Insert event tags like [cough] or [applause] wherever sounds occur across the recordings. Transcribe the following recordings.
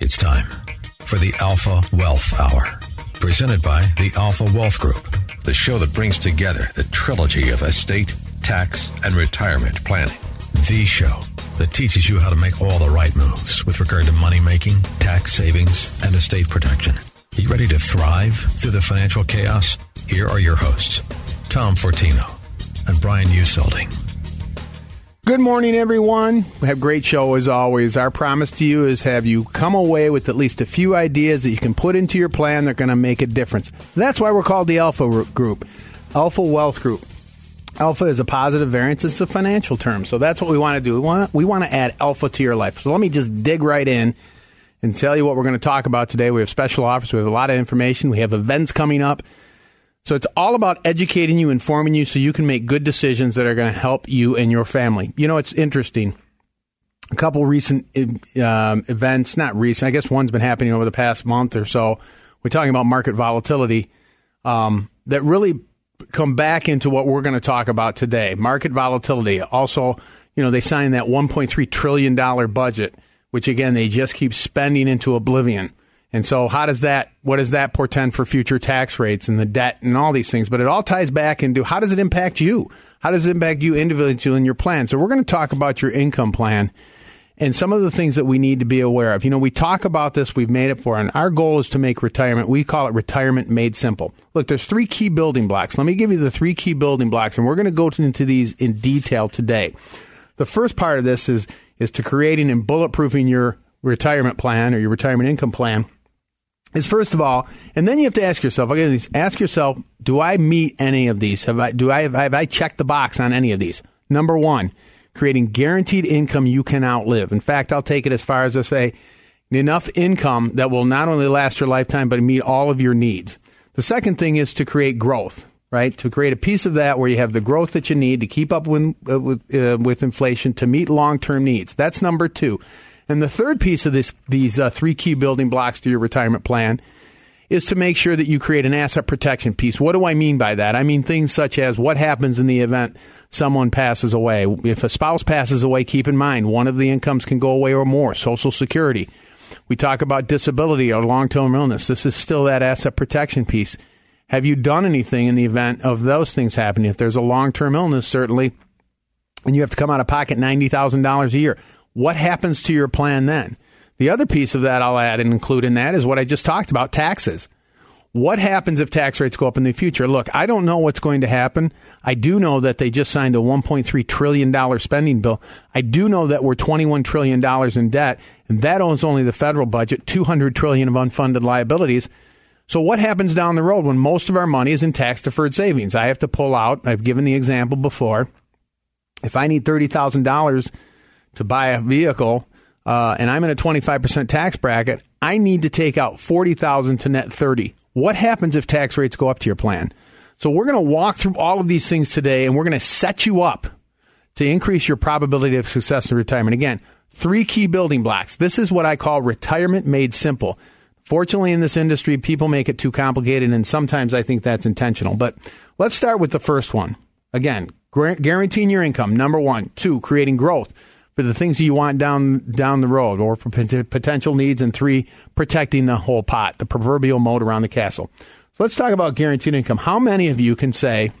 It's time for the Alpha Wealth Hour, presented by the Alpha Wealth Group, the show that brings together the trilogy of estate, tax, and retirement planning. The show that teaches you how to make all the right moves with regard to money making, tax savings, and estate protection. Are you ready to thrive through the financial chaos? Here are your hosts, Tom Fortino and Brian Uselding. Good morning, everyone. We have a great show as always. Our promise to you is have you come away with at least a few ideas that you can put into your plan that are going to make a difference. That's why we're called the Alpha Group, Alpha Wealth Group. Alpha is a positive variance. It's a financial term. So that's what we want to do. We want, we want to add alpha to your life. So let me just dig right in and tell you what we're going to talk about today. We have special offers. We have a lot of information. We have events coming up. So it's all about educating you, informing you so you can make good decisions that are going to help you and your family. You know, it's interesting. A couple recent um, events, not recent, I guess one's been happening over the past month or so. We're talking about market volatility um, that really come back into what we're going to talk about today. Market volatility. Also, you know, they signed that $1.3 trillion budget, which again, they just keep spending into oblivion. And so, how does that, what does that portend for future tax rates and the debt and all these things? But it all ties back into how does it impact you? How does it impact you individually in your plan? So, we're going to talk about your income plan and some of the things that we need to be aware of. You know, we talk about this, we've made it for, and our goal is to make retirement, we call it retirement made simple. Look, there's three key building blocks. Let me give you the three key building blocks, and we're going to go into these in detail today. The first part of this is, is to creating and bulletproofing your retirement plan or your retirement income plan is first of all, and then you have to ask yourself, okay, ask yourself, do I meet any of these? Have I, do I, have, have I checked the box on any of these? Number one, creating guaranteed income you can outlive. In fact, I'll take it as far as to say enough income that will not only last your lifetime, but meet all of your needs. The second thing is to create growth, right? To create a piece of that where you have the growth that you need to keep up with, uh, with, uh, with inflation to meet long term needs. That's number two. And the third piece of this, these uh, three key building blocks to your retirement plan is to make sure that you create an asset protection piece. What do I mean by that? I mean things such as what happens in the event someone passes away. If a spouse passes away, keep in mind one of the incomes can go away or more, Social Security. We talk about disability or long term illness. This is still that asset protection piece. Have you done anything in the event of those things happening? If there's a long term illness, certainly, and you have to come out of pocket $90,000 a year, what happens to your plan then? The other piece of that I'll add and include in that is what I just talked about taxes. What happens if tax rates go up in the future? Look, I don't know what's going to happen. I do know that they just signed a $1.3 trillion spending bill. I do know that we're $21 trillion in debt, and that owns only the federal budget, 200 trillion of unfunded liabilities. So what happens down the road when most of our money is in tax deferred savings? I have to pull out, I've given the example before. If I need $30,000 to buy a vehicle uh, and I'm in a 25% tax bracket, I need to take out 40,000 to net 30. What happens if tax rates go up to your plan? So we're going to walk through all of these things today and we're going to set you up to increase your probability of success in retirement. Again, three key building blocks. This is what I call retirement made simple. Fortunately, in this industry, people make it too complicated, and sometimes I think that's intentional. But let's start with the first one. Again, guaranteeing your income, number one. Two, creating growth for the things that you want down down the road or for potential needs, and three, protecting the whole pot, the proverbial moat around the castle. So let's talk about guaranteed income. How many of you can say,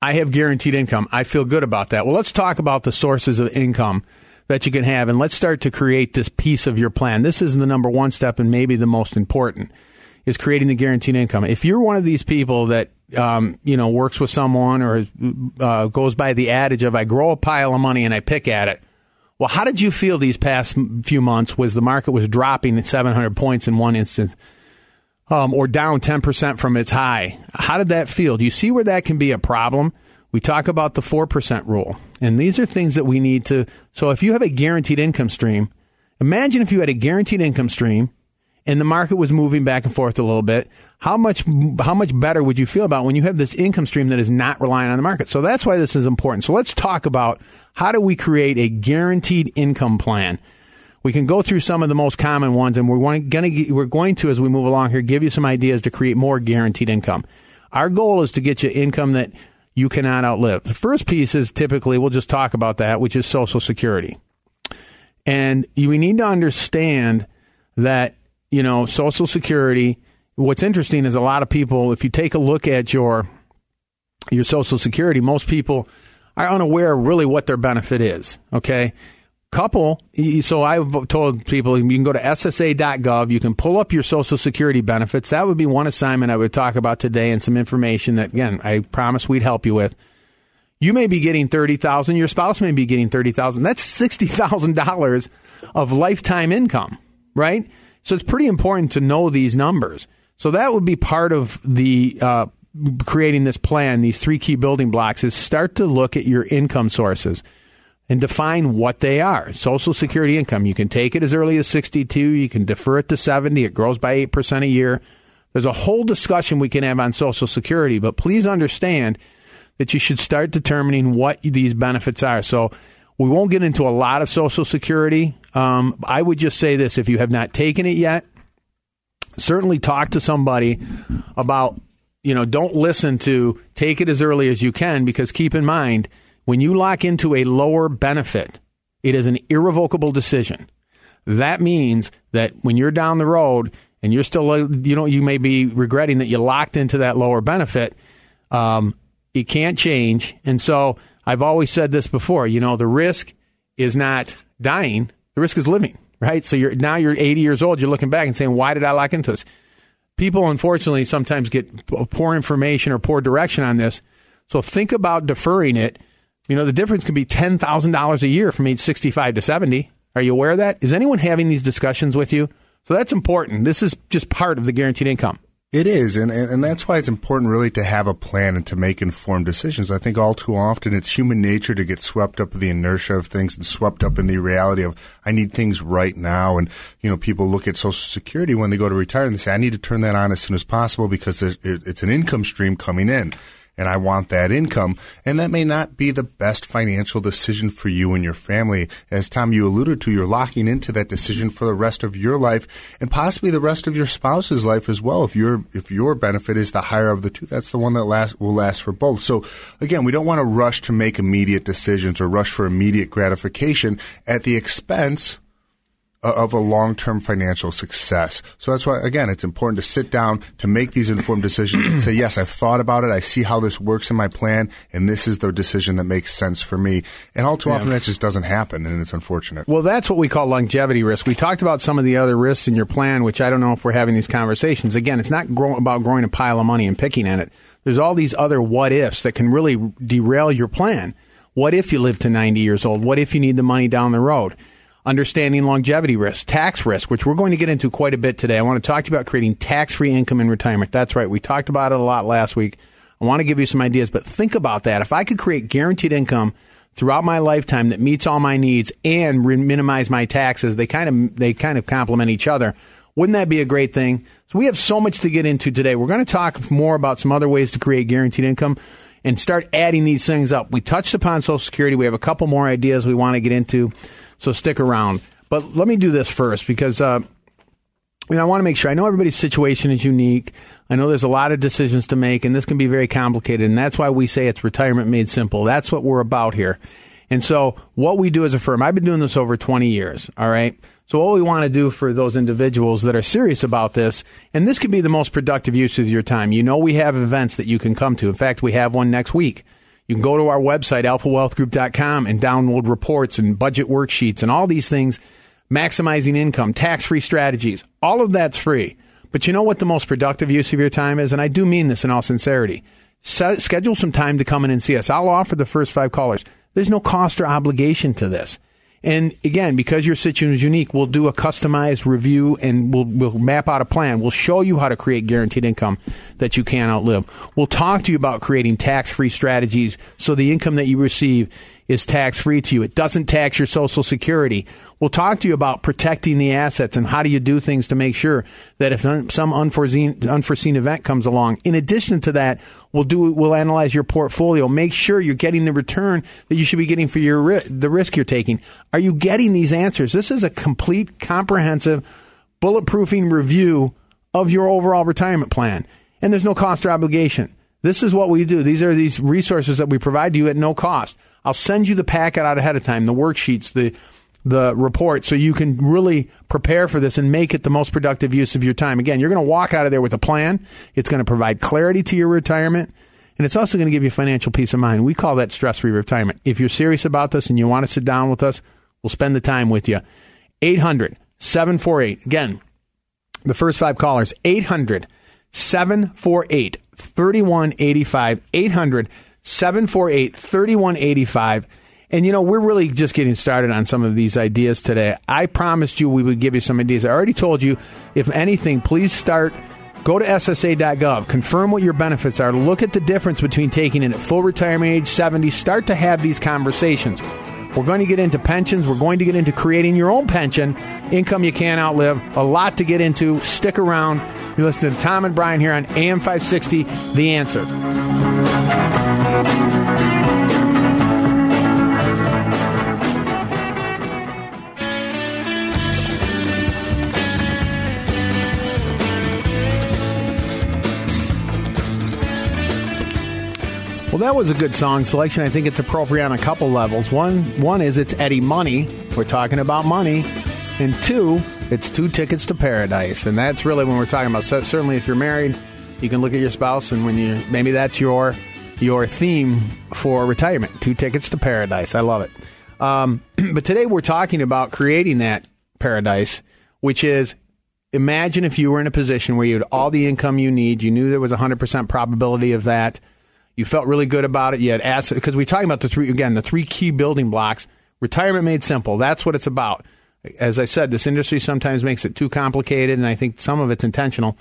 I have guaranteed income? I feel good about that. Well, let's talk about the sources of income that you can have, and let's start to create this piece of your plan. This is the number one step and maybe the most important is creating the guaranteed income. If you're one of these people that um, you know works with someone or uh, goes by the adage of "I grow a pile of money and I pick at it," well, how did you feel these past few months? Was the market was dropping 700 points in one instance, um, or down 10 percent from its high? How did that feel? Do you see where that can be a problem? We talk about the four percent rule, and these are things that we need to. So, if you have a guaranteed income stream Imagine if you had a guaranteed income stream and the market was moving back and forth a little bit, how much how much better would you feel about when you have this income stream that is not relying on the market? So that's why this is important. So let's talk about how do we create a guaranteed income plan. We can go through some of the most common ones, and we're going to we're going to as we move along here give you some ideas to create more guaranteed income. Our goal is to get you income that you cannot outlive. The first piece is typically we'll just talk about that, which is Social Security, and we need to understand that you know Social Security what's interesting is a lot of people, if you take a look at your your Social Security, most people are unaware really what their benefit is. Okay. Couple, so I've told people you can go to SSA.gov, you can pull up your Social Security benefits. That would be one assignment I would talk about today and some information that, again, I promise we'd help you with. You may be getting 30000 your spouse may be getting 30000 That's $60,000 of lifetime income, right? So it's pretty important to know these numbers. So that would be part of the uh, creating this plan. These three key building blocks is start to look at your income sources and define what they are. Social Security income. You can take it as early as 62. You can defer it to 70. It grows by 8% a year. There's a whole discussion we can have on Social Security, but please understand that you should start determining what these benefits are. So we won't get into a lot of Social Security. Um, I would just say this if you have not taken it yet, certainly talk to somebody about, you know, don't listen to take it as early as you can because keep in mind, when you lock into a lower benefit, it is an irrevocable decision. That means that when you're down the road and you're still, you know, you may be regretting that you locked into that lower benefit. Um, it can't change. And so I've always said this before, you know, the risk is not dying, the risk is living right? So you're now you're 80 years old. You're looking back and saying, why did I lock into this? People, unfortunately, sometimes get poor information or poor direction on this. So think about deferring it. You know, the difference can be ten thousand dollars a year from age 65 to 70. Are you aware of that? Is anyone having these discussions with you? So that's important. This is just part of the guaranteed income. It is, and, and that's why it's important really to have a plan and to make informed decisions. I think all too often it's human nature to get swept up in the inertia of things and swept up in the reality of I need things right now. And you know, people look at Social Security when they go to retire and they say I need to turn that on as soon as possible because it's an income stream coming in and I want that income. And that may not be the best financial decision for you and your family. As Tom, you alluded to, you're locking into that decision for the rest of your life and possibly the rest of your spouse's life as well. If your, if your benefit is the higher of the two, that's the one that last, will last for both. So again, we don't want to rush to make immediate decisions or rush for immediate gratification at the expense Uh, of a long-term financial success. So that's why, again, it's important to sit down to make these informed decisions and say, yes, I've thought about it. I see how this works in my plan, and this is the decision that makes sense for me. And all too yeah. often that just doesn't happen, and it's unfortunate. Well, that's what we call longevity risk. We talked about some of the other risks in your plan, which I don't know if we're having these conversations. Again, it's not grow- about growing a pile of money and picking at it. There's all these other what ifs that can really derail your plan. What if you live to 90 years old? What if you need the money down the road? Understanding longevity risk, tax risk, which we're going to get into quite a bit today. I want to talk to you about creating tax free income in retirement. That's right. We talked about it a lot last week. I want to give you some ideas, but think about that. If I could create guaranteed income throughout my lifetime that meets all my needs and re- minimize my taxes, they kind of they kind of complement each other. Wouldn't that be a great thing? So we have so much to get into today. We're going to talk more about some other ways to create guaranteed income and start adding these things up. We touched upon Social Security. We have a couple more ideas we want to get into. So stick around. But let me do this first because uh, I want to make sure. I know everybody's situation is unique. I know there's a lot of decisions to make, and this can be very complicated. And that's why we say it's retirement made simple. That's what we're about here. And so, what we do as a firm, I've been doing this over 20 years. All right. So, what we want to do for those individuals that are serious about this, and this could be the most productive use of your time. You know, we have events that you can come to. In fact, we have one next week. You can go to our website, alphawealthgroup.com, and download reports and budget worksheets and all these things, maximizing income, tax free strategies. All of that's free. But you know what the most productive use of your time is? And I do mean this in all sincerity. schedule some time to come in and see us. I'll offer the first five callers. There's no cost or obligation to this. And again, because your situation is unique, we'll do a customized review and we'll, we'll map out a plan. We'll show you how to create guaranteed income that you can't outlive. We'll talk to you about creating tax free strategies so the income that you receive is tax free to you. It doesn't tax your Social Security. We'll talk to you about protecting the assets and how do you do things to make sure that if some unforeseen unforeseen event comes along. In addition to that, we'll do we'll analyze your portfolio, make sure you're getting the return that you should be getting for your the risk you're taking. Are you getting these answers? This is a complete, comprehensive, bulletproofing review of your overall retirement plan, and there's no cost or obligation. This is what we do. These are these resources that we provide to you at no cost. I'll send you the packet out ahead of time, the worksheets, the the report, so you can really prepare for this and make it the most productive use of your time. Again, you're going to walk out of there with a plan. It's going to provide clarity to your retirement. And it's also going to give you financial peace of mind. We call that stress free retirement. If you're serious about this and you want to sit down with us, we'll spend the time with you. 800 748. Again, the first five callers, 800 748 3185. 800 748 3185. And you know, we're really just getting started on some of these ideas today. I promised you we would give you some ideas. I already told you, if anything, please start. Go to SSA.gov, confirm what your benefits are, look at the difference between taking it at full retirement age 70, start to have these conversations. We're going to get into pensions. We're going to get into creating your own pension, income you can't outlive. A lot to get into. Stick around. You listen to Tom and Brian here on AM 560, The Answer. Well, that was a good song selection. I think it's appropriate on a couple levels. One, one is it's Eddie Money. We're talking about money, and two, it's two tickets to paradise, and that's really when we're talking about. So certainly, if you're married, you can look at your spouse, and when you maybe that's your your theme for retirement. Two tickets to paradise. I love it. Um, [clears throat] but today we're talking about creating that paradise, which is imagine if you were in a position where you had all the income you need, you knew there was a 100% probability of that, you felt really good about it. You had assets because we're talking about the three again, the three key building blocks. Retirement made simple. That's what it's about. As I said, this industry sometimes makes it too complicated, and I think some of it's intentional.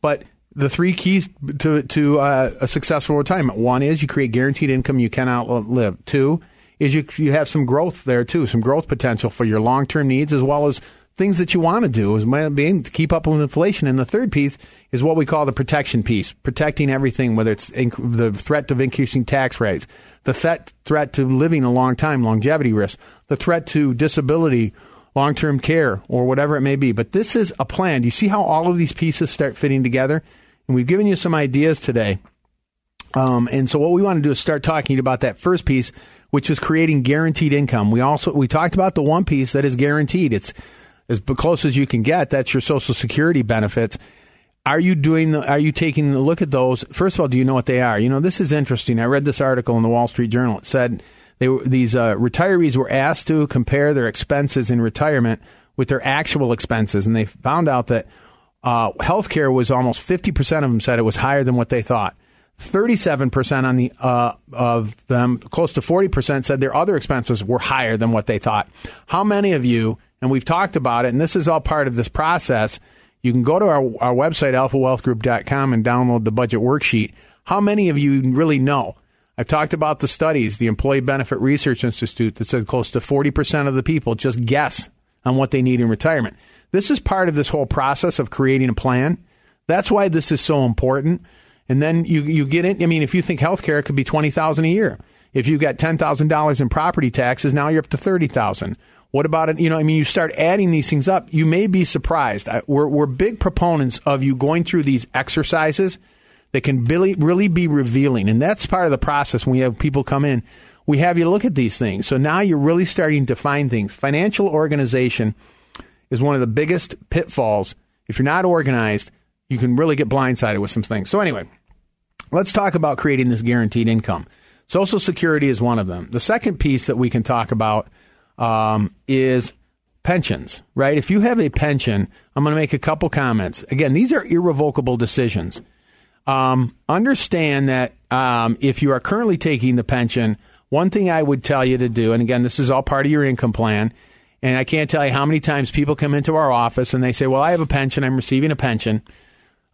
But the three keys to to uh, a successful retirement: one is you create guaranteed income you cannot live. Two is you you have some growth there too, some growth potential for your long term needs as well as things that you want to do is being to keep up with inflation. And the third piece is what we call the protection piece, protecting everything, whether it's inc- the threat of increasing tax rates, the threat threat to living a long time, longevity risk, the threat to disability, long term care, or whatever it may be. But this is a plan. Do you see how all of these pieces start fitting together? And we've given you some ideas today. Um, and so what we want to do is start talking about that first piece, which is creating guaranteed income. We also we talked about the one piece that is guaranteed. It's as close as you can get. That's your Social Security benefits. Are you doing? The, are you taking a look at those? First of all, do you know what they are? You know, this is interesting. I read this article in the Wall Street Journal. It said they were, these uh, retirees were asked to compare their expenses in retirement with their actual expenses, and they found out that uh, healthcare was almost fifty percent of them said it was higher than what they thought. 37% on the uh, of them, close to 40% said their other expenses were higher than what they thought. How many of you and we've talked about it, and this is all part of this process. You can go to our, our website, alphawealthgroup.com, and download the budget worksheet. How many of you really know? I've talked about the studies, the Employee Benefit Research Institute that said close to 40% of the people just guess on what they need in retirement. This is part of this whole process of creating a plan. That's why this is so important. And then you, you get in. I mean, if you think healthcare could be 20000 a year. If you've got $10,000 in property taxes, now you're up to 30000 what about it? You know, I mean, you start adding these things up, you may be surprised. We're, we're big proponents of you going through these exercises that can really, really be revealing. And that's part of the process when we have people come in. We have you look at these things. So now you're really starting to find things. Financial organization is one of the biggest pitfalls. If you're not organized, you can really get blindsided with some things. So, anyway, let's talk about creating this guaranteed income. Social Security is one of them. The second piece that we can talk about um, is pensions, right? If you have a pension, I'm going to make a couple comments. Again, these are irrevocable decisions. Um, understand that um, if you are currently taking the pension, one thing I would tell you to do, and again, this is all part of your income plan, and I can't tell you how many times people come into our office and they say, Well, I have a pension, I'm receiving a pension.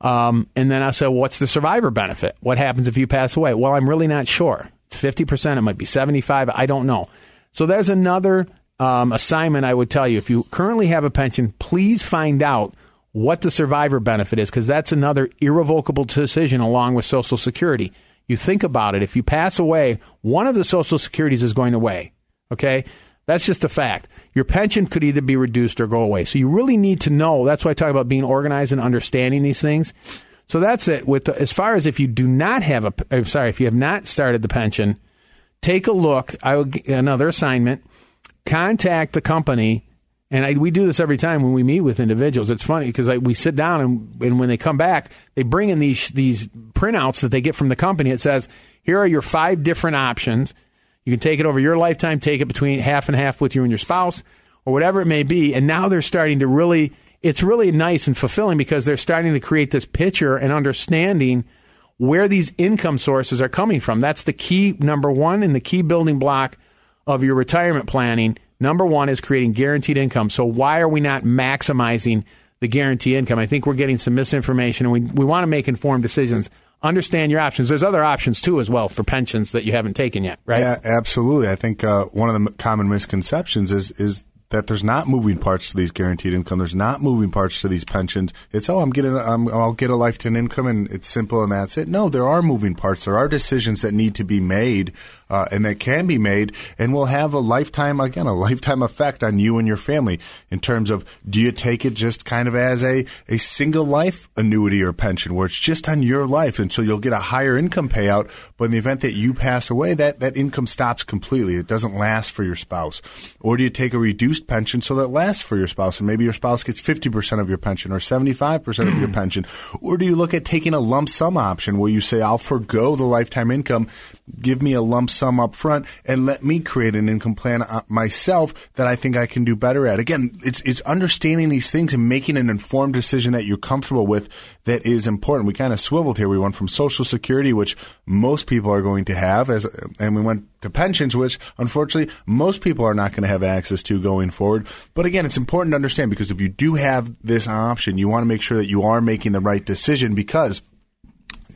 Um, and then I say, well, What's the survivor benefit? What happens if you pass away? Well, I'm really not sure. It's 50%, it might be 75, I don't know. So there's another um, assignment I would tell you. If you currently have a pension, please find out what the survivor benefit is because that's another irrevocable decision along with Social Security. You think about it. If you pass away, one of the Social Securities is going away. Okay? That's just a fact. Your pension could either be reduced or go away. So you really need to know. That's why I talk about being organized and understanding these things. So that's it. With the, as far as if you do not have a, I'm sorry, if you have not started the pension, take a look. I will another assignment. Contact the company, and I, we do this every time when we meet with individuals. It's funny because we sit down and, and when they come back, they bring in these these printouts that they get from the company. It says, "Here are your five different options." You can take it over your lifetime, take it between half and half with you and your spouse, or whatever it may be. And now they're starting to really, it's really nice and fulfilling because they're starting to create this picture and understanding where these income sources are coming from. That's the key number one and the key building block of your retirement planning. Number one is creating guaranteed income. So why are we not maximizing the guarantee income? I think we're getting some misinformation and we, we want to make informed decisions understand your options. There's other options too, as well, for pensions that you haven't taken yet, right? Yeah, absolutely. I think uh, one of the common misconceptions is is that there's not moving parts to these guaranteed income. There's not moving parts to these pensions. It's oh, I'm getting, I'm, I'll get a lifetime income, and it's simple, and that's it. No, there are moving parts. There are decisions that need to be made, uh, and that can be made, and will have a lifetime again, a lifetime effect on you and your family in terms of do you take it just kind of as a a single life annuity or pension where it's just on your life, and so you'll get a higher income payout, but in the event that you pass away, that that income stops completely. It doesn't last for your spouse, or do you take a reduced pension so that lasts for your spouse and maybe your spouse gets 50% of your pension or 75% of your hmm. pension? Or do you look at taking a lump sum option where you say, I'll forego the lifetime income, give me a lump sum up front and let me create an income plan uh, myself that I think I can do better at? Again, it's, it's understanding these things and making an informed decision that you're comfortable with that is important. We kind of swiveled here. We went from social security, which most people are going to have as, and we went to pensions, which unfortunately most people are not going to have access to going forward. But again, it's important to understand because if you do have this option, you want to make sure that you are making the right decision because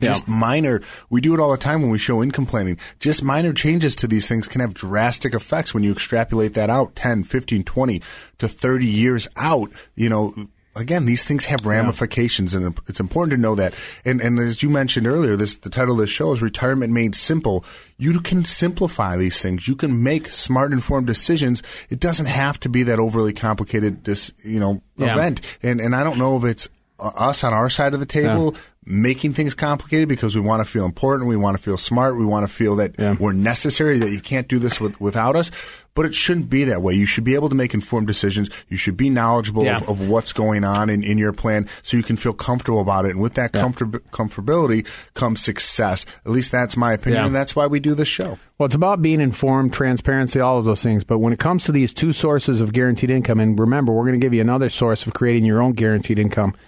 just yeah. minor we do it all the time when we show income planning just minor changes to these things can have drastic effects when you extrapolate that out 10 15 20 to 30 years out you know again, these things have ramifications, yeah. and it's important to know that. And, and as you mentioned earlier, this the title of this show is "Retirement Made Simple." You can simplify these things. You can make smart, informed decisions. It doesn't have to be that overly complicated, this you know, yeah. event. And and I don't know if it's uh, us on our side of the table yeah making things complicated because we want to feel important, we want to feel smart, we want to feel that yeah. we're necessary, that you can't do this with, without us. But it shouldn't be that way. You should be able to make informed decisions. You should be knowledgeable yeah. of, of, what's going on in, in your plan so you can feel comfortable about it. And with that yeah. comfort, comfortability comes success. At least that's my opinion, and that's why we do this show. Well, it's about being informed, transparency, all of those things. But when it comes to these two sources of guaranteed income, and remember, we're going to give you another source of creating your own guaranteed income –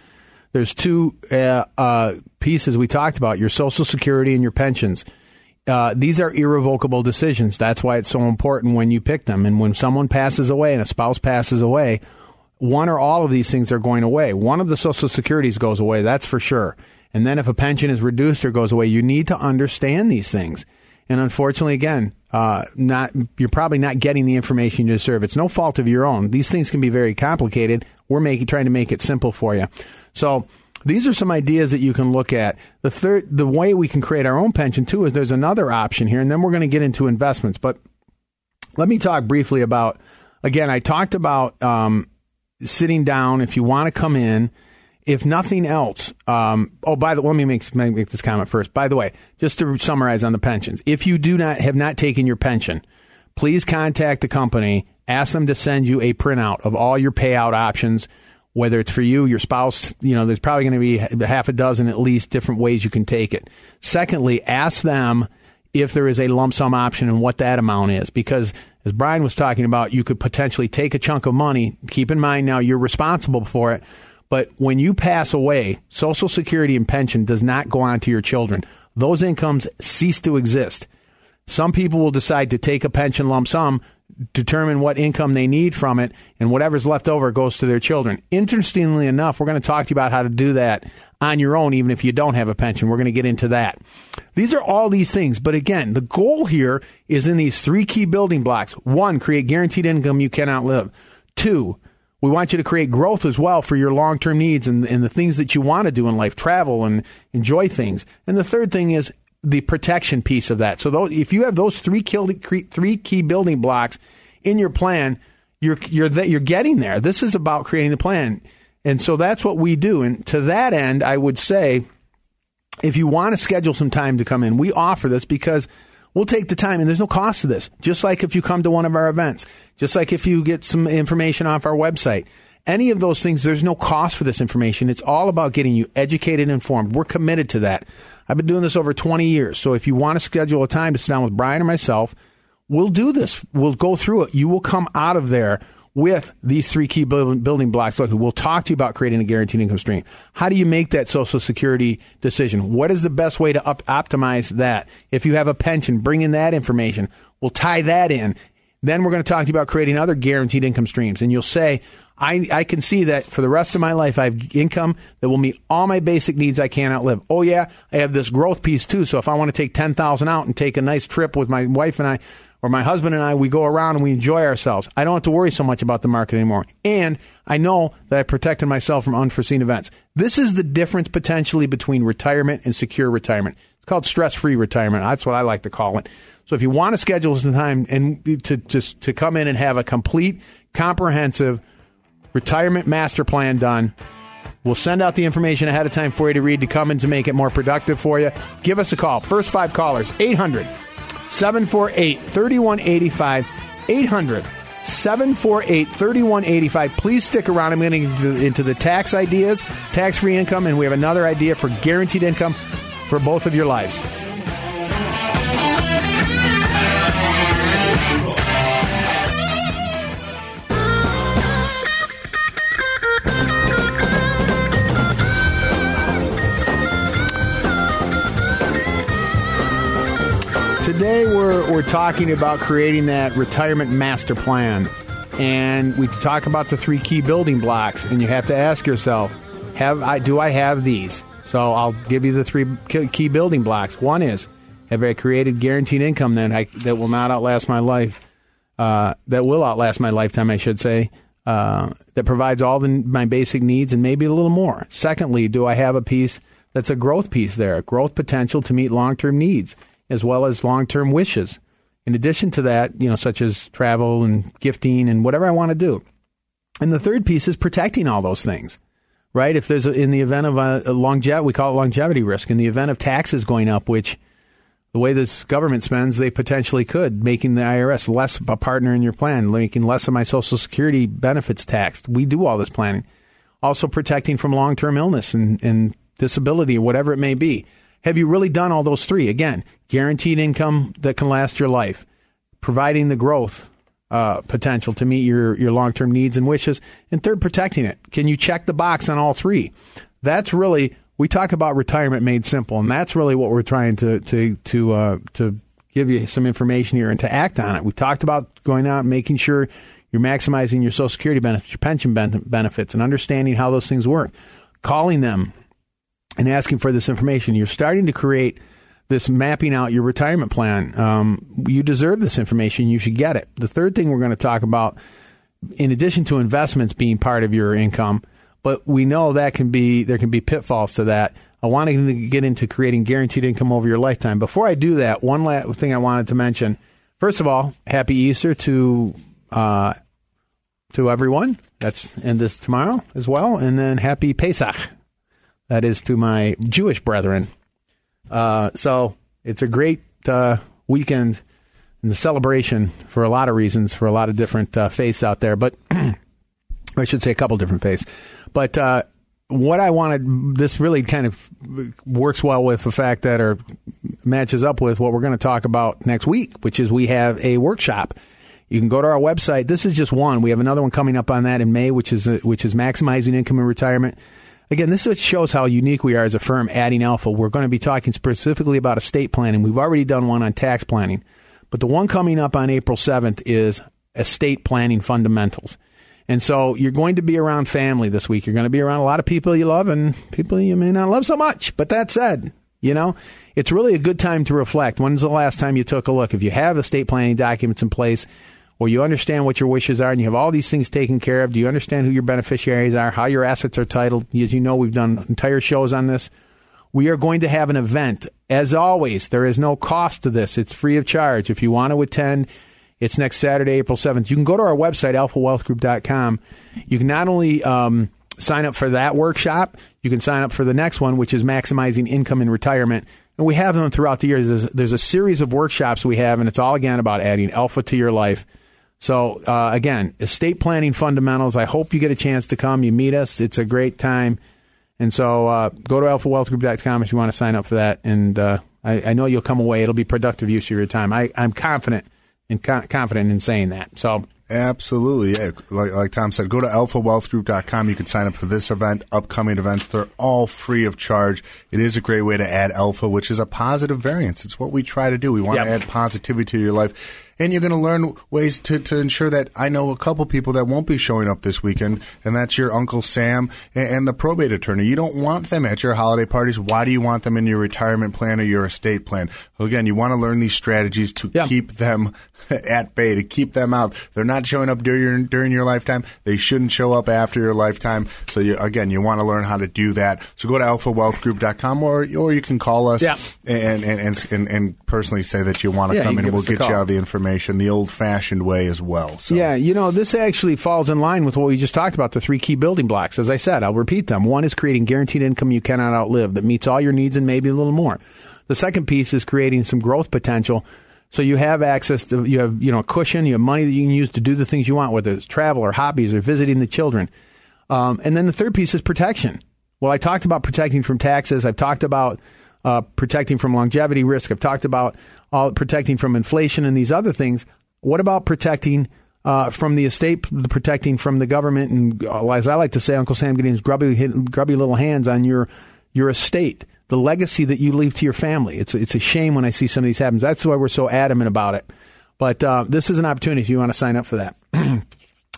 there's two uh, uh, pieces we talked about your Social Security and your pensions. Uh, these are irrevocable decisions. That's why it's so important when you pick them. And when someone passes away and a spouse passes away, one or all of these things are going away. One of the Social Securities goes away, that's for sure. And then if a pension is reduced or goes away, you need to understand these things. And unfortunately, again, uh, not you're probably not getting the information you deserve. It's no fault of your own. These things can be very complicated. We're making trying to make it simple for you. So these are some ideas that you can look at. The third, the way we can create our own pension too is there's another option here, and then we're going to get into investments. But let me talk briefly about. Again, I talked about um, sitting down. If you want to come in, if nothing else, um, oh, by the let me make, make this comment first. By the way, just to summarize on the pensions, if you do not have not taken your pension, please contact the company. Ask them to send you a printout of all your payout options whether it's for you, your spouse, you know, there's probably going to be half a dozen at least different ways you can take it. Secondly, ask them if there is a lump sum option and what that amount is. Because as Brian was talking about, you could potentially take a chunk of money. Keep in mind now you're responsible for it. But when you pass away, Social Security and pension does not go on to your children. Those incomes cease to exist. Some people will decide to take a pension lump sum determine what income they need from it, and whatever's left over goes to their children. Interestingly enough, we're going to talk to you about how to do that on your own, even if you don't have a pension. We're going to get into that. These are all these things. But again, the goal here is in these three key building blocks. One, create guaranteed income you cannot live. Two, we want you to create growth as well for your long term needs and, and the things that you want to do in life, travel and enjoy things. And the third thing is the protection piece of that. So those, if you have those three key, three key building blocks in your plan, you're you're you're getting there. This is about creating the plan, and so that's what we do. And to that end, I would say, if you want to schedule some time to come in, we offer this because we'll take the time, and there's no cost to this. Just like if you come to one of our events, just like if you get some information off our website. Any of those things, there's no cost for this information. It's all about getting you educated and informed. We're committed to that. I've been doing this over 20 years. So if you want to schedule a time to sit down with Brian or myself, we'll do this. We'll go through it. You will come out of there with these three key building blocks. Look, we'll talk to you about creating a guaranteed income stream. How do you make that Social Security decision? What is the best way to up- optimize that? If you have a pension, bring in that information. We'll tie that in. Then we're going to talk to you about creating other guaranteed income streams. And you'll say, I, I can see that for the rest of my life, I have income that will meet all my basic needs I can't outlive. Oh, yeah, I have this growth piece too. So if I want to take 10000 out and take a nice trip with my wife and I, or my husband and I, we go around and we enjoy ourselves. I don't have to worry so much about the market anymore. And I know that I protected myself from unforeseen events. This is the difference potentially between retirement and secure retirement. It's called stress free retirement. That's what I like to call it. So if you want to schedule some time and to, to, to come in and have a complete, comprehensive, retirement master plan done. We'll send out the information ahead of time for you to read to come in to make it more productive for you. Give us a call. First five callers, 800 748 3185. 800 748 3185. Please stick around. I'm getting into, into the tax ideas, tax free income, and we have another idea for guaranteed income for both of your lives. Today we're, we're talking about creating that retirement master plan. And we talk about the three key building blocks, and you have to ask yourself, have I do I have these? So I'll give you the three key building blocks. One is have I created guaranteed income that I, that will not outlast my life, uh, that will outlast my lifetime, I should say, uh, that provides all the, my basic needs and maybe a little more. Secondly, do I have a piece that's a growth piece there, growth potential to meet long term needs? As well as long term wishes. In addition to that, you know, such as travel and gifting and whatever I want to do. And the third piece is protecting all those things, right? If there's a, in the event of a, a longevity, we call it longevity risk. In the event of taxes going up, which the way this government spends, they potentially could, making the IRS less a partner in your plan, making less of my Social Security benefits taxed. We do all this planning. Also protecting from long term illness and, and disability, whatever it may be. Have you really done all those three? Again, guaranteed income that can last your life, providing the growth uh, potential to meet your, your long term needs and wishes, and third, protecting it. Can you check the box on all three? That's really we talk about retirement made simple, and that's really what we're trying to to to uh, to give you some information here and to act on it. We talked about going out and making sure you're maximizing your Social Security benefits, your pension benefits, and understanding how those things work. Calling them and asking for this information. You're starting to create this mapping out your retirement plan. Um, you deserve this information. You should get it. The third thing we're going to talk about, in addition to investments being part of your income, but we know that can be there can be pitfalls to that. I want to get into creating guaranteed income over your lifetime. Before I do that, one last thing I wanted to mention. First of all, happy Easter to uh, to everyone. That's end this tomorrow as well, and then happy Pesach that is to my Jewish brethren. Uh, so it's a great uh, weekend and the celebration for a lot of reasons, for a lot of different uh, faiths out there. But [clears throat] I should say a couple different faiths. But uh, what I wanted, this really kind of works well with the fact that, or matches up with what we're going to talk about next week, which is we have a workshop. You can go to our website. This is just one. We have another one coming up on that in May, which is which is maximizing income in retirement. Again, this shows how unique we are as a firm adding alpha. We're going to be talking specifically about estate planning. We've already done one on tax planning, but the one coming up on April 7th is estate planning fundamentals. And so you're going to be around family this week. You're going to be around a lot of people you love and people you may not love so much. But that said, you know, it's really a good time to reflect. When's the last time you took a look? If you have estate planning documents in place, or you understand what your wishes are and you have all these things taken care of, do you understand who your beneficiaries are, how your assets are titled? As you know, we've done entire shows on this. We are going to have an event. As always, there is no cost to this. It's free of charge. If you want to attend, it's next Saturday, April 7th. You can go to our website, alphawealthgroup.com. You can not only um, sign up for that workshop, you can sign up for the next one, which is maximizing income in retirement. And we have them throughout the years. There's, there's a series of workshops we have, and it's all again about adding alpha to your life. So, uh, again, estate planning fundamentals. I hope you get a chance to come. You meet us. It's a great time. And so uh, go to alphawealthgroup.com if you want to sign up for that. And uh, I, I, know you'll come away. It'll be productive use of your time. I, am confident and co- confident in saying that. So Absolutely. Yeah. Like, like, Tom said, go to alphawealthgroup.com. You can sign up for this event, upcoming events. They're all free of charge. It is a great way to add alpha, which is a positive variance. It's what we try to do. We want yep. to add positivity to your life and you're going to learn ways to, to ensure that I know a couple people that won't be showing up this weekend, and that's your Uncle Sam and, and the probate attorney. You don't want them at your holiday parties. Why do you want them in your retirement plan or your estate plan? Again, you want to learn these strategies to yeah. keep them [laughs] at bay, to keep them out. They're not showing up during your, during your lifetime. They shouldn't show up after your lifetime. So, you, again, you want to learn how to do that. So go to alphawealthgroup.com or, or you can call us yeah. and, and, and, and, personally say that you want to yeah, come in and we'll get you all the information information the old fashioned way as well. So. Yeah, you know, this actually falls in line with what we just talked about the three key building blocks. As I said, I'll repeat them. One is creating guaranteed income you cannot outlive that meets all your needs and maybe a little more. The second piece is creating some growth potential. So you have access to, you have, you know, a cushion, you have money that you can use to do the things you want, whether it's travel or hobbies or visiting the children. Um, and then the third piece is protection. Well, I talked about protecting from taxes. I've talked about uh, protecting from longevity risk. I've talked about all protecting from inflation and these other things. What about protecting uh, from the estate, protecting from the government, and uh, as I like to say, Uncle Sam getting his grubby, grubby little hands on your your estate, the legacy that you leave to your family. It's it's a shame when I see some of these happen. That's why we're so adamant about it. But uh, this is an opportunity if you want to sign up for that. [clears throat]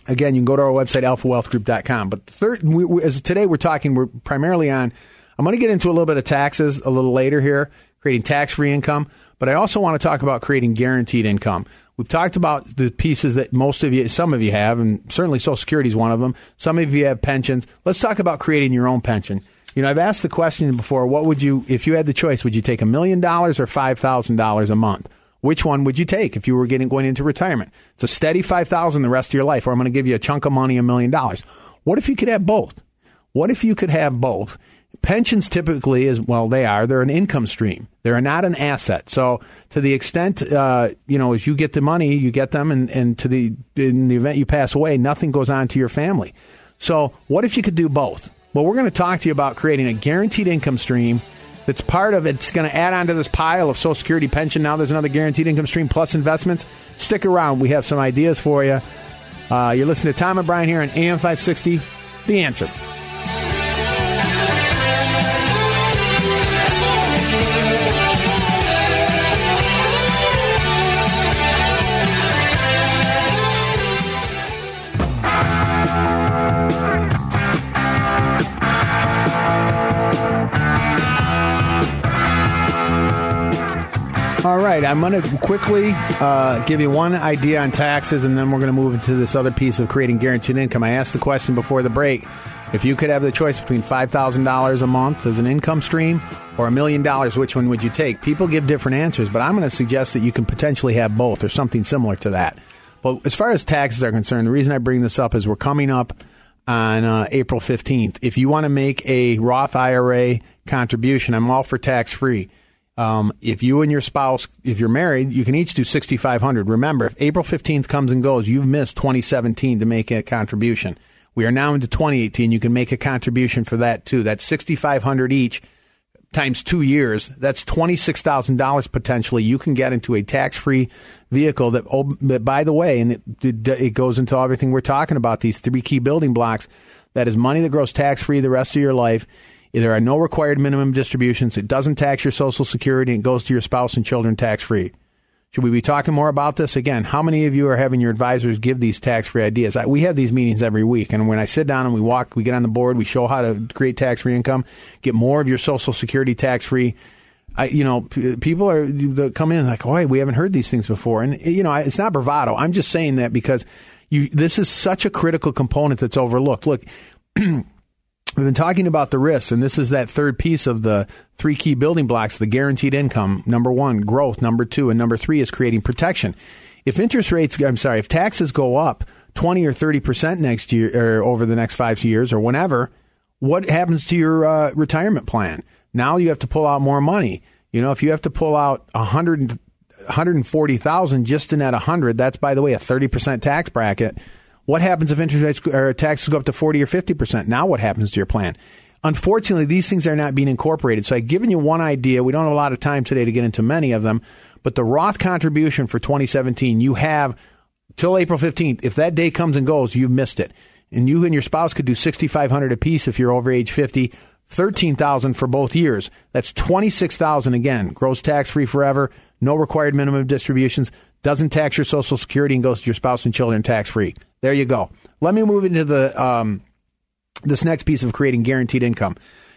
Again, you can go to our website alphawealthgroup.com. But third, we, we, as today we're talking, we're primarily on. I'm going to get into a little bit of taxes a little later here, creating tax free income. But I also want to talk about creating guaranteed income. We've talked about the pieces that most of you, some of you have, and certainly Social Security is one of them. Some of you have pensions. Let's talk about creating your own pension. You know, I've asked the question before what would you, if you had the choice, would you take a million dollars or $5,000 a month? Which one would you take if you were getting going into retirement? It's a steady 5000 the rest of your life, or I'm going to give you a chunk of money, a million dollars. What if you could have both? What if you could have both? Pensions typically is well, they are. They're an income stream. They're not an asset. So to the extent uh, you know, as you get the money, you get them, and, and to the in the event you pass away, nothing goes on to your family. So what if you could do both? Well, we're going to talk to you about creating a guaranteed income stream that's part of it's going to add on to this pile of Social Security pension. Now there's another guaranteed income stream plus investments. Stick around. We have some ideas for you. Uh, you're listening to Tom and Brian here on AM 560. The answer. All right, I'm going to quickly uh, give you one idea on taxes, and then we're going to move into this other piece of creating guaranteed income. I asked the question before the break if you could have the choice between $5,000 a month as an income stream or a million dollars, which one would you take? People give different answers, but I'm going to suggest that you can potentially have both or something similar to that. But as far as taxes are concerned, the reason I bring this up is we're coming up on uh, April 15th. If you want to make a Roth IRA contribution, I'm all for tax free. Um, if you and your spouse, if you're married, you can each do 6,500. Remember, if April 15th comes and goes, you've missed 2017 to make a contribution. We are now into 2018. You can make a contribution for that too. That's 6,500 each times two years. That's $26,000 potentially. You can get into a tax free vehicle that, oh, that, by the way, and it, it, goes into everything we're talking about, these three key building blocks. That is money that grows tax free the rest of your life there are no required minimum distributions. It doesn't tax your Social Security. It goes to your spouse and children tax free. Should we be talking more about this again? How many of you are having your advisors give these tax free ideas? I, we have these meetings every week, and when I sit down and we walk, we get on the board, we show how to create tax free income, get more of your Social Security tax free. I, you know, people are come in like, "Oh, we haven't heard these things before," and you know, it's not bravado. I'm just saying that because you, this is such a critical component that's overlooked. Look. [clears throat] We've been talking about the risks, and this is that third piece of the three key building blocks the guaranteed income, number one, growth, number two, and number three is creating protection. If interest rates, I'm sorry, if taxes go up 20 or 30% next year or over the next five years or whenever, what happens to your uh, retirement plan? Now you have to pull out more money. You know, if you have to pull out 100, 140,000 just in that 100, that's by the way a 30% tax bracket what happens if interest rates or taxes go up to 40 or 50%? Now what happens to your plan? Unfortunately, these things are not being incorporated. So I've given you one idea. We don't have a lot of time today to get into many of them, but the Roth contribution for 2017, you have till April 15th. If that day comes and goes, you've missed it. And you and your spouse could do 6500 apiece if you're over age 50. 13,000 for both years. That's 26,000 again. Gross tax free forever. No required minimum distributions. Doesn't tax your social security and goes to your spouse and children tax free. There you go. Let me move into the um, this next piece of creating guaranteed income.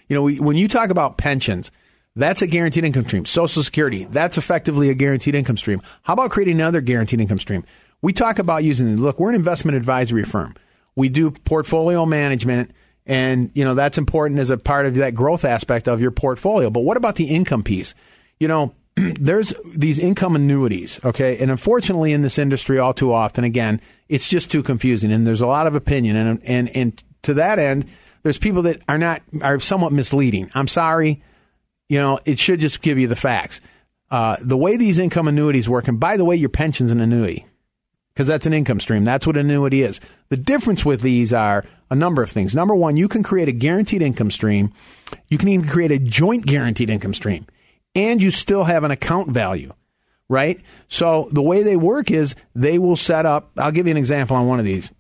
You know, we, when you talk about pensions, that's a guaranteed income stream. Social Security, that's effectively a guaranteed income stream. How about creating another guaranteed income stream? We talk about using, look, we're an investment advisory firm. We do portfolio management, and, you know, that's important as a part of that growth aspect of your portfolio. But what about the income piece? You know, [clears throat] there's these income annuities, okay? And unfortunately, in this industry, all too often, again, it's just too confusing, and there's a lot of opinion, and and and to that end, there's people that are not are somewhat misleading. I'm sorry, you know, it should just give you the facts. Uh, the way these income annuities work, and by the way, your pension's an annuity because that's an income stream. That's what annuity is. The difference with these are a number of things. Number one, you can create a guaranteed income stream. You can even create a joint guaranteed income stream and you still have an account value, right? So the way they work is they will set up, I'll give you an example on one of these.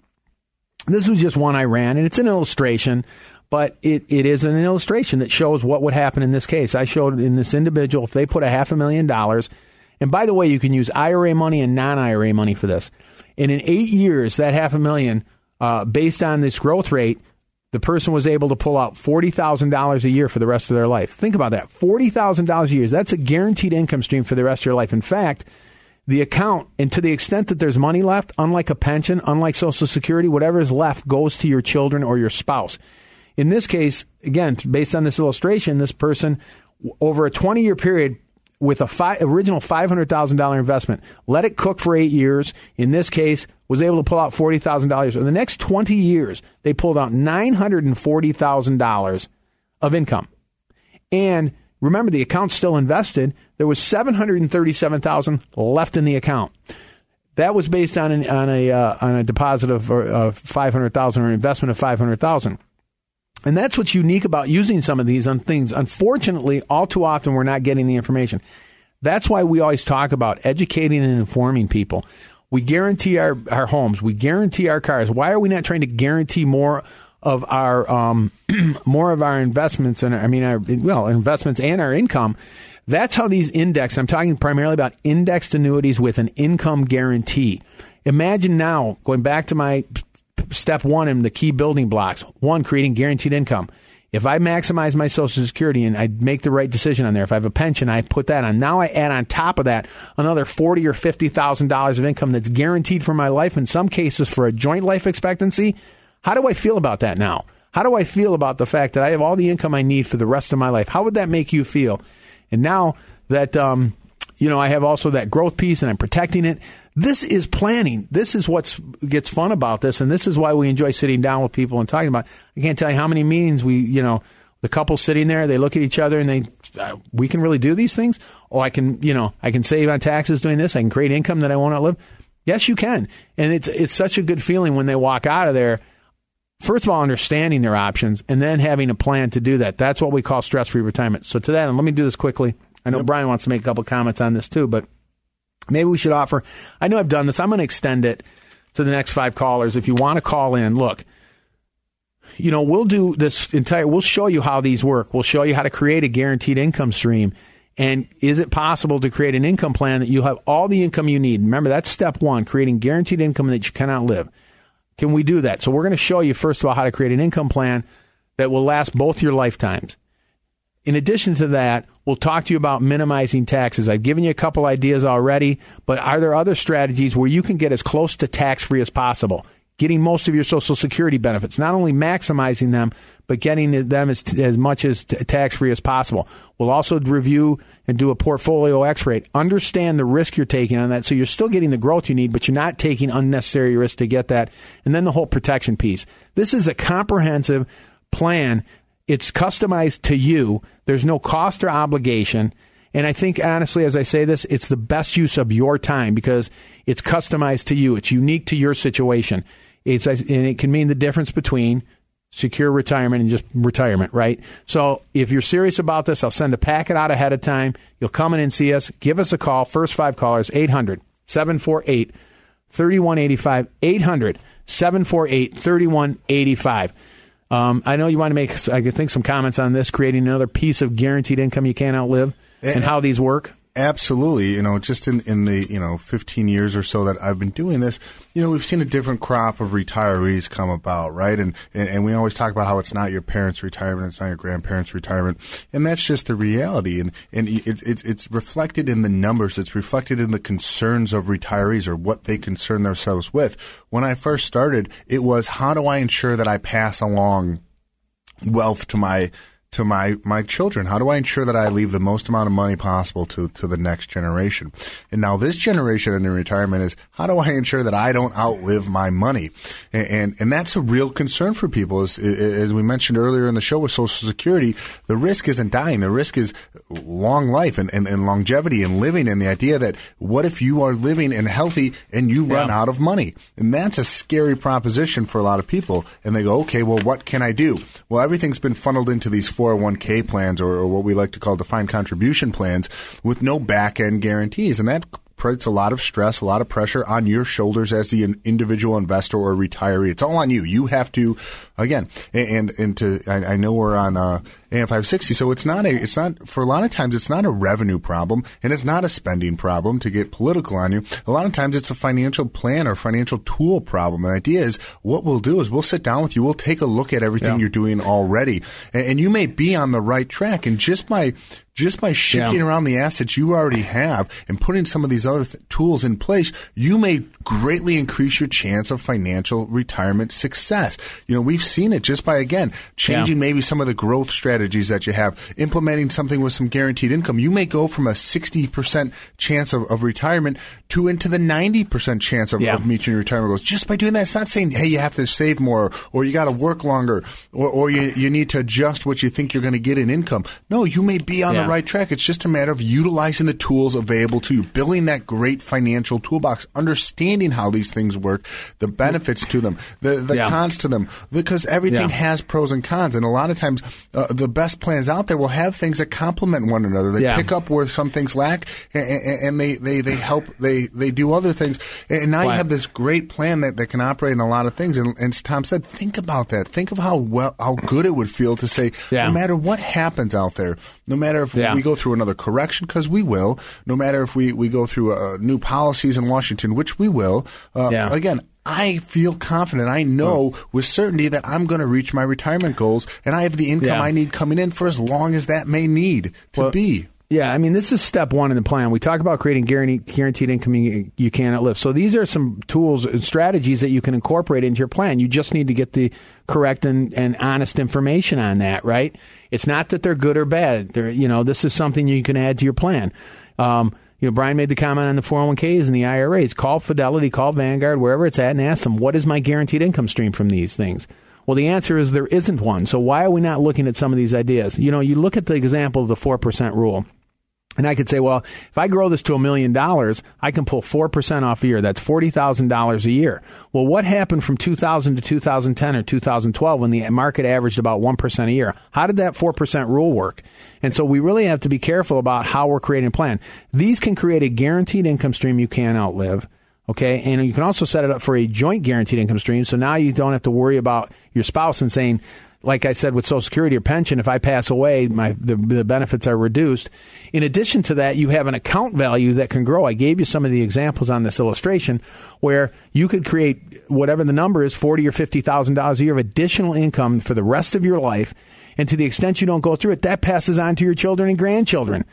This was just one I ran, and it's an illustration, but it, it is an illustration that shows what would happen in this case. I showed in this individual, if they put a half a million dollars, and by the way, you can use IRA money and non IRA money for this. And in eight years, that half a million, uh, based on this growth rate, the person was able to pull out $40,000 a year for the rest of their life. Think about that. $40,000 a year. That's a guaranteed income stream for the rest of your life. In fact, the account, and to the extent that there's money left, unlike a pension, unlike Social Security, whatever is left goes to your children or your spouse. In this case, again, based on this illustration, this person, over a 20 year period, with a fi- original $500,000 investment, let it cook for eight years. In this case, was able to pull out $40,000. In the next 20 years, they pulled out $940,000 of income. And remember, the account's still invested. There was 737,000 left in the account. That was based on an, on a uh, on a deposit of, uh, of 500,000 or an investment of 500,000. And that's what's unique about using some of these on things. Unfortunately, all too often we're not getting the information. That's why we always talk about educating and informing people. We guarantee our, our homes. We guarantee our cars. Why are we not trying to guarantee more of our um, [clears throat] more of our investments and I mean our well investments and our income? That's how these index. I'm talking primarily about indexed annuities with an income guarantee. Imagine now going back to my step one in the key building blocks. One, creating guaranteed income. If I maximize my Social Security and I make the right decision on there, if I have a pension, I put that on. Now I add on top of that another forty or fifty thousand dollars of income that's guaranteed for my life. In some cases, for a joint life expectancy. How do I feel about that now? How do I feel about the fact that I have all the income I need for the rest of my life? How would that make you feel? And now that um, you know, I have also that growth piece, and I'm protecting it. This is planning. This is what gets fun about this, and this is why we enjoy sitting down with people and talking about. I can't tell you how many meetings we, you know, the couple sitting there, they look at each other and they, uh, we can really do these things. Oh, I can, you know, I can save on taxes doing this. I can create income that I won't outlive. Yes, you can, and it's it's such a good feeling when they walk out of there. First of all, understanding their options, and then having a plan to do that. That's what we call stress-free retirement. So to that, and let me do this quickly. I know yep. Brian wants to make a couple comments on this too, but maybe we should offer. I know I've done this. I'm going to extend it to the next five callers. If you want to call in, look, you know, we'll do this entire, we'll show you how these work. We'll show you how to create a guaranteed income stream. And is it possible to create an income plan that you have all the income you need? Remember, that's step one, creating guaranteed income that you cannot live. Can we do that? So we're going to show you, first of all, how to create an income plan that will last both your lifetimes. In addition to that, we'll talk to you about minimizing taxes. I've given you a couple ideas already, but are there other strategies where you can get as close to tax free as possible? Getting most of your Social Security benefits, not only maximizing them, but getting them as, as much as t- tax free as possible. We'll also review and do a portfolio X-ray. Understand the risk you're taking on that. So you're still getting the growth you need, but you're not taking unnecessary risk to get that. And then the whole protection piece. This is a comprehensive plan. It's customized to you. There's no cost or obligation. And I think, honestly, as I say this, it's the best use of your time because it's customized to you. It's unique to your situation. It's, and it can mean the difference between secure retirement and just retirement, right? So if you're serious about this, I'll send a packet out ahead of time. You'll come in and see us. Give us a call. First five callers, 800 748 3185. 800 748 3185. Um, I know you want to make, I think, some comments on this, creating another piece of guaranteed income you can't outlive, and, and how these work. Absolutely. You know, just in, in the, you know, 15 years or so that I've been doing this, you know, we've seen a different crop of retirees come about, right? And, and, we always talk about how it's not your parents' retirement, it's not your grandparents' retirement. And that's just the reality. And, and it, it, it's reflected in the numbers. It's reflected in the concerns of retirees or what they concern themselves with. When I first started, it was how do I ensure that I pass along wealth to my to my, my children? How do I ensure that I leave the most amount of money possible to, to the next generation? And now this generation in retirement is how do I ensure that I don't outlive my money? And, and, and that's a real concern for people. As, as we mentioned earlier in the show with Social Security, the risk isn't dying. The risk is long life and, and, and longevity and living and the idea that what if you are living and healthy and you run yeah. out of money? And that's a scary proposition for a lot of people. And they go, okay, well, what can I do? Well, everything's been funneled into these 401k plans or, or what we like to call defined contribution plans with no back end guarantees. And that puts a lot of stress, a lot of pressure on your shoulders as the individual investor or retiree. It's all on you. You have to, again, and and to I, I know we're on uh, AM 560, so it's not a it's not for a lot of times it's not a revenue problem and it's not a spending problem to get political on you. A lot of times it's a financial plan or financial tool problem. The idea is what we'll do is we'll sit down with you, we'll take a look at everything yeah. you're doing already, and, and you may be on the right track, and just by just by shifting yeah. around the assets you already have and putting some of these other th- tools in place, you may greatly increase your chance of financial retirement success. You know, we've seen it just by, again, changing yeah. maybe some of the growth strategies that you have, implementing something with some guaranteed income. You may go from a 60% chance of, of retirement to into the 90% chance of, yeah. of, meeting your retirement goals just by doing that. It's not saying, hey, you have to save more or you got to work longer or, or you, you need to adjust what you think you're going to get in income. No, you may be on yeah. the right track. It's just a matter of utilizing the tools available to you, building that great financial toolbox, understanding how these things work, the benefits to them, the, the yeah. cons to them, because everything has pros and cons. And a lot of times, uh, the best plans out there will have things that complement one another. They yeah. pick up where some things lack, and, and, they, they, they help, they, they do other things. And now you have this great plan that, that can operate in a lot of things. And, and as Tom said, think about that. Think of how well, how good it would feel to say, no matter what happens out there, no matter if we go through another correction, because we will, no matter if we, we go through uh, new policies in Washington, which we will, uh, yeah. again, I feel confident. I know with certainty that I'm going to reach my retirement goals and I have the income yeah. I need coming in for as long as that may need to well, be. Yeah, I mean, this is step one in the plan. We talk about creating guaranteed, guaranteed income you, you cannot live. So these are some tools and strategies that you can incorporate into your plan. You just need to get the correct and, and honest information on that, right? It's not that they're good or bad. They're, you know, this is something you can add to your plan. Um, you know, Brian made the comment on the 401ks and the IRAs. Call Fidelity, call Vanguard, wherever it's at, and ask them, what is my guaranteed income stream from these things? Well, the answer is there isn't one. So why are we not looking at some of these ideas? You know, you look at the example of the 4% rule. And I could say, well, if I grow this to a million dollars, I can pull 4% off a year. That's $40,000 a year. Well, what happened from 2000 to 2010 or 2012 when the market averaged about 1% a year? How did that 4% rule work? And so we really have to be careful about how we're creating a plan. These can create a guaranteed income stream you can't outlive. Okay. And you can also set it up for a joint guaranteed income stream. So now you don't have to worry about your spouse and saying, like I said with Social Security or pension, if I pass away, my the, the benefits are reduced. In addition to that, you have an account value that can grow. I gave you some of the examples on this illustration where you could create whatever the number is, forty or fifty thousand dollars a year of additional income for the rest of your life. And to the extent you don't go through it, that passes on to your children and grandchildren.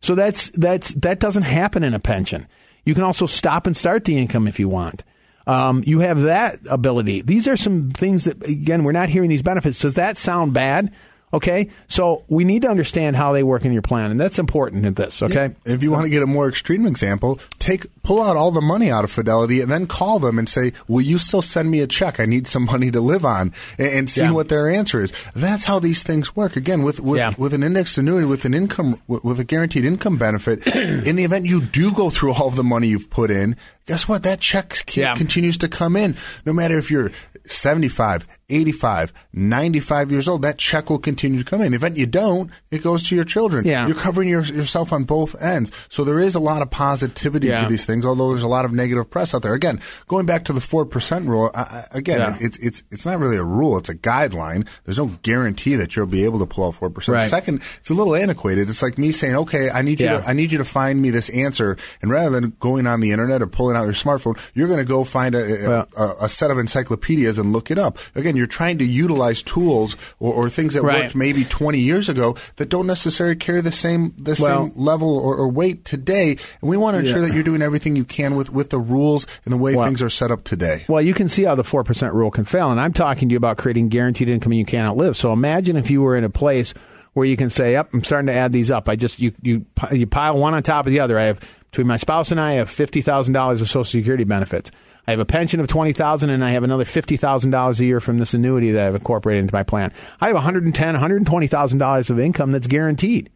So that's that's that doesn't happen in a pension. You can also stop and start the income if you want. Um, you have that ability. These are some things that, again, we're not hearing these benefits. Does that sound bad? Okay, so we need to understand how they work in your plan, and that's important in this. Okay, yeah. if you want to get a more extreme example, take pull out all the money out of Fidelity and then call them and say, "Will you still send me a check? I need some [laughs] money to live on," and, and see yeah. what their answer is. That's how these things work. Again, with with, yeah. with an indexed annuity, with an income, with a guaranteed income benefit, [clears throat] in the event you do go through all of the money you've put in, guess what? That check continues to come in, no matter if you're 75, 85, 95 years old, that check will continue to come in. The event you don't, it goes to your children. Yeah. You're covering your, yourself on both ends. So there is a lot of positivity yeah. to these things, although there's a lot of negative press out there. Again, going back to the 4% rule, I, again, yeah. it's, it's, it's not really a rule. It's a guideline. There's no guarantee that you'll be able to pull out 4%. Right. Second, it's a little antiquated. It's like me saying, okay, I need you yeah. to, I need you to find me this answer. And rather than going on the internet or pulling out your smartphone, you're going to go find a, well, a, a set of encyclopedias and look it up. Again, you're trying to utilize tools or, or things that right. worked maybe 20 years ago that don't necessarily carry the same the well, same level or, or, weight today. And we want to ensure yeah. that you're doing everything you can with, with the rules and the way well, things are set up today. Well, you can see how the 4% rule can fail. And I'm talking to you about creating guaranteed income you can't outlive. So imagine if you were in a place where you can say, "Yep, I'm starting to add these up. I just you you you pile one on top of the other. I have between my spouse and I, I have fifty thousand dollars of Social Security benefits. I have a pension of twenty thousand, and I have another fifty thousand dollars a year from this annuity that I've incorporated into my plan. I have one hundred and ten, one hundred and twenty thousand dollars of income that's guaranteed.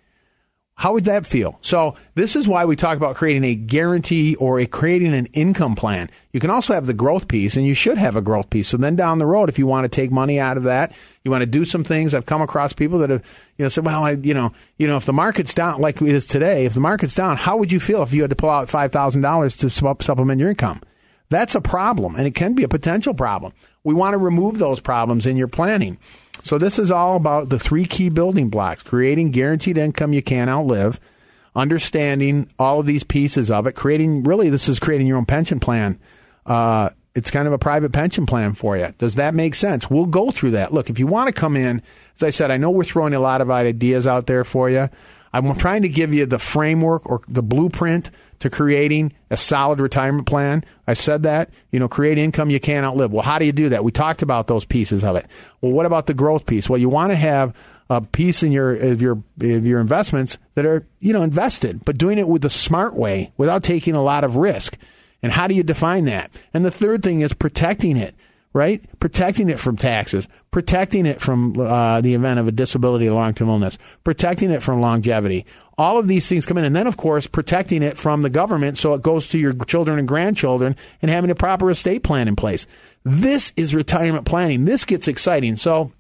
How would that feel? So this is why we talk about creating a guarantee or a, creating an income plan. You can also have the growth piece, and you should have a growth piece. So then down the road, if you want to take money out of that, you want to do some things. I've come across people that have, you know, said, "Well, I, you know, you know, if the market's down like it is today, if the market's down, how would you feel if you had to pull out five thousand dollars to supplement your income?" That's a problem, and it can be a potential problem. We want to remove those problems in your planning. So, this is all about the three key building blocks creating guaranteed income you can't outlive, understanding all of these pieces of it, creating really, this is creating your own pension plan. Uh, it's kind of a private pension plan for you. Does that make sense? We'll go through that. Look, if you want to come in, as I said, I know we're throwing a lot of ideas out there for you. I'm trying to give you the framework or the blueprint to creating a solid retirement plan. I said that, you know, create income you can't outlive. Well, how do you do that? We talked about those pieces of it. Well, what about the growth piece? Well, you want to have a piece in your of your of your investments that are, you know, invested, but doing it with the smart way without taking a lot of risk. And how do you define that? And the third thing is protecting it right? Protecting it from taxes, protecting it from uh, the event of a disability or long term illness, protecting it from longevity. All of these things come in. And then, of course, protecting it from the government so it goes to your children and grandchildren and having a proper estate plan in place. This is retirement planning. This gets exciting. So,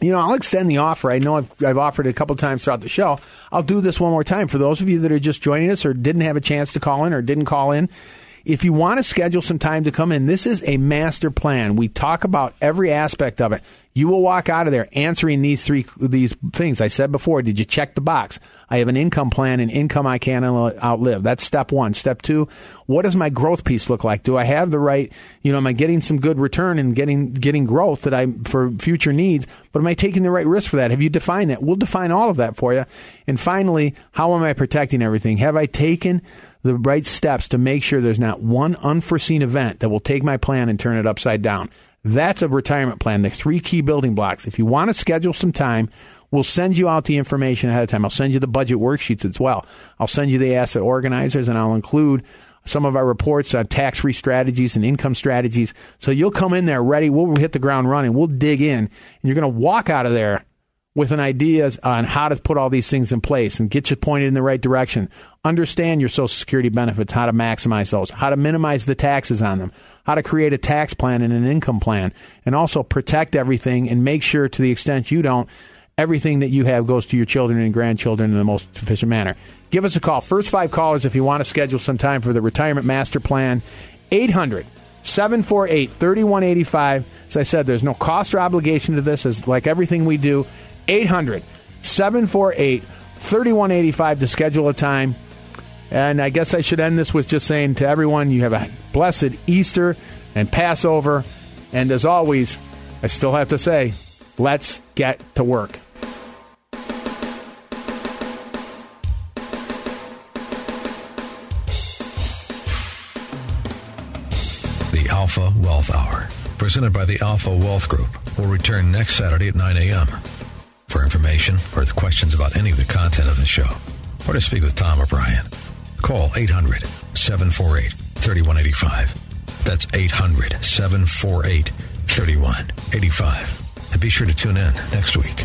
you know, I'll extend the offer. I know I've, I've offered it a couple times throughout the show. I'll do this one more time for those of you that are just joining us or didn't have a chance to call in or didn't call in. If you want to schedule some time to come in, this is a master plan. We talk about every aspect of it. You will walk out of there answering these three these things I said before. Did you check the box? I have an income plan and income I can outlive. That's step one. Step two, what does my growth piece look like? Do I have the right? You know, am I getting some good return and getting getting growth that I for future needs? But am I taking the right risk for that? Have you defined that? We'll define all of that for you. And finally, how am I protecting everything? Have I taken the right steps to make sure there's not one unforeseen event that will take my plan and turn it upside down? That's a retirement plan, the three key building blocks. If you want to schedule some time, we'll send you out the information ahead of time. I'll send you the budget worksheets as well. I'll send you the asset organizers and I'll include some of our reports uh, on tax free strategies and income strategies. So you'll come in there ready. We'll hit the ground running. We'll dig in and you're going to walk out of there with an idea on how to put all these things in place and get you pointed in the right direction. Understand your Social Security benefits, how to maximize those, how to minimize the taxes on them, how to create a tax plan and an income plan, and also protect everything and make sure to the extent you don't, everything that you have goes to your children and grandchildren in the most efficient manner. Give us a call. First five callers if you want to schedule some time for the Retirement Master Plan. 800 748 3185. As I said, there's no cost or obligation to this, as like everything we do. 800 748 3185 to schedule a time. And I guess I should end this with just saying to everyone, you have a blessed Easter and Passover. And as always, I still have to say, let's get to work. The Alpha Wealth Hour, presented by the Alpha Wealth Group, will return next Saturday at 9 a.m. For information or questions about any of the content of the show, or to speak with Tom O'Brien, call 800 748 3185. That's 800 748 3185. And be sure to tune in next week.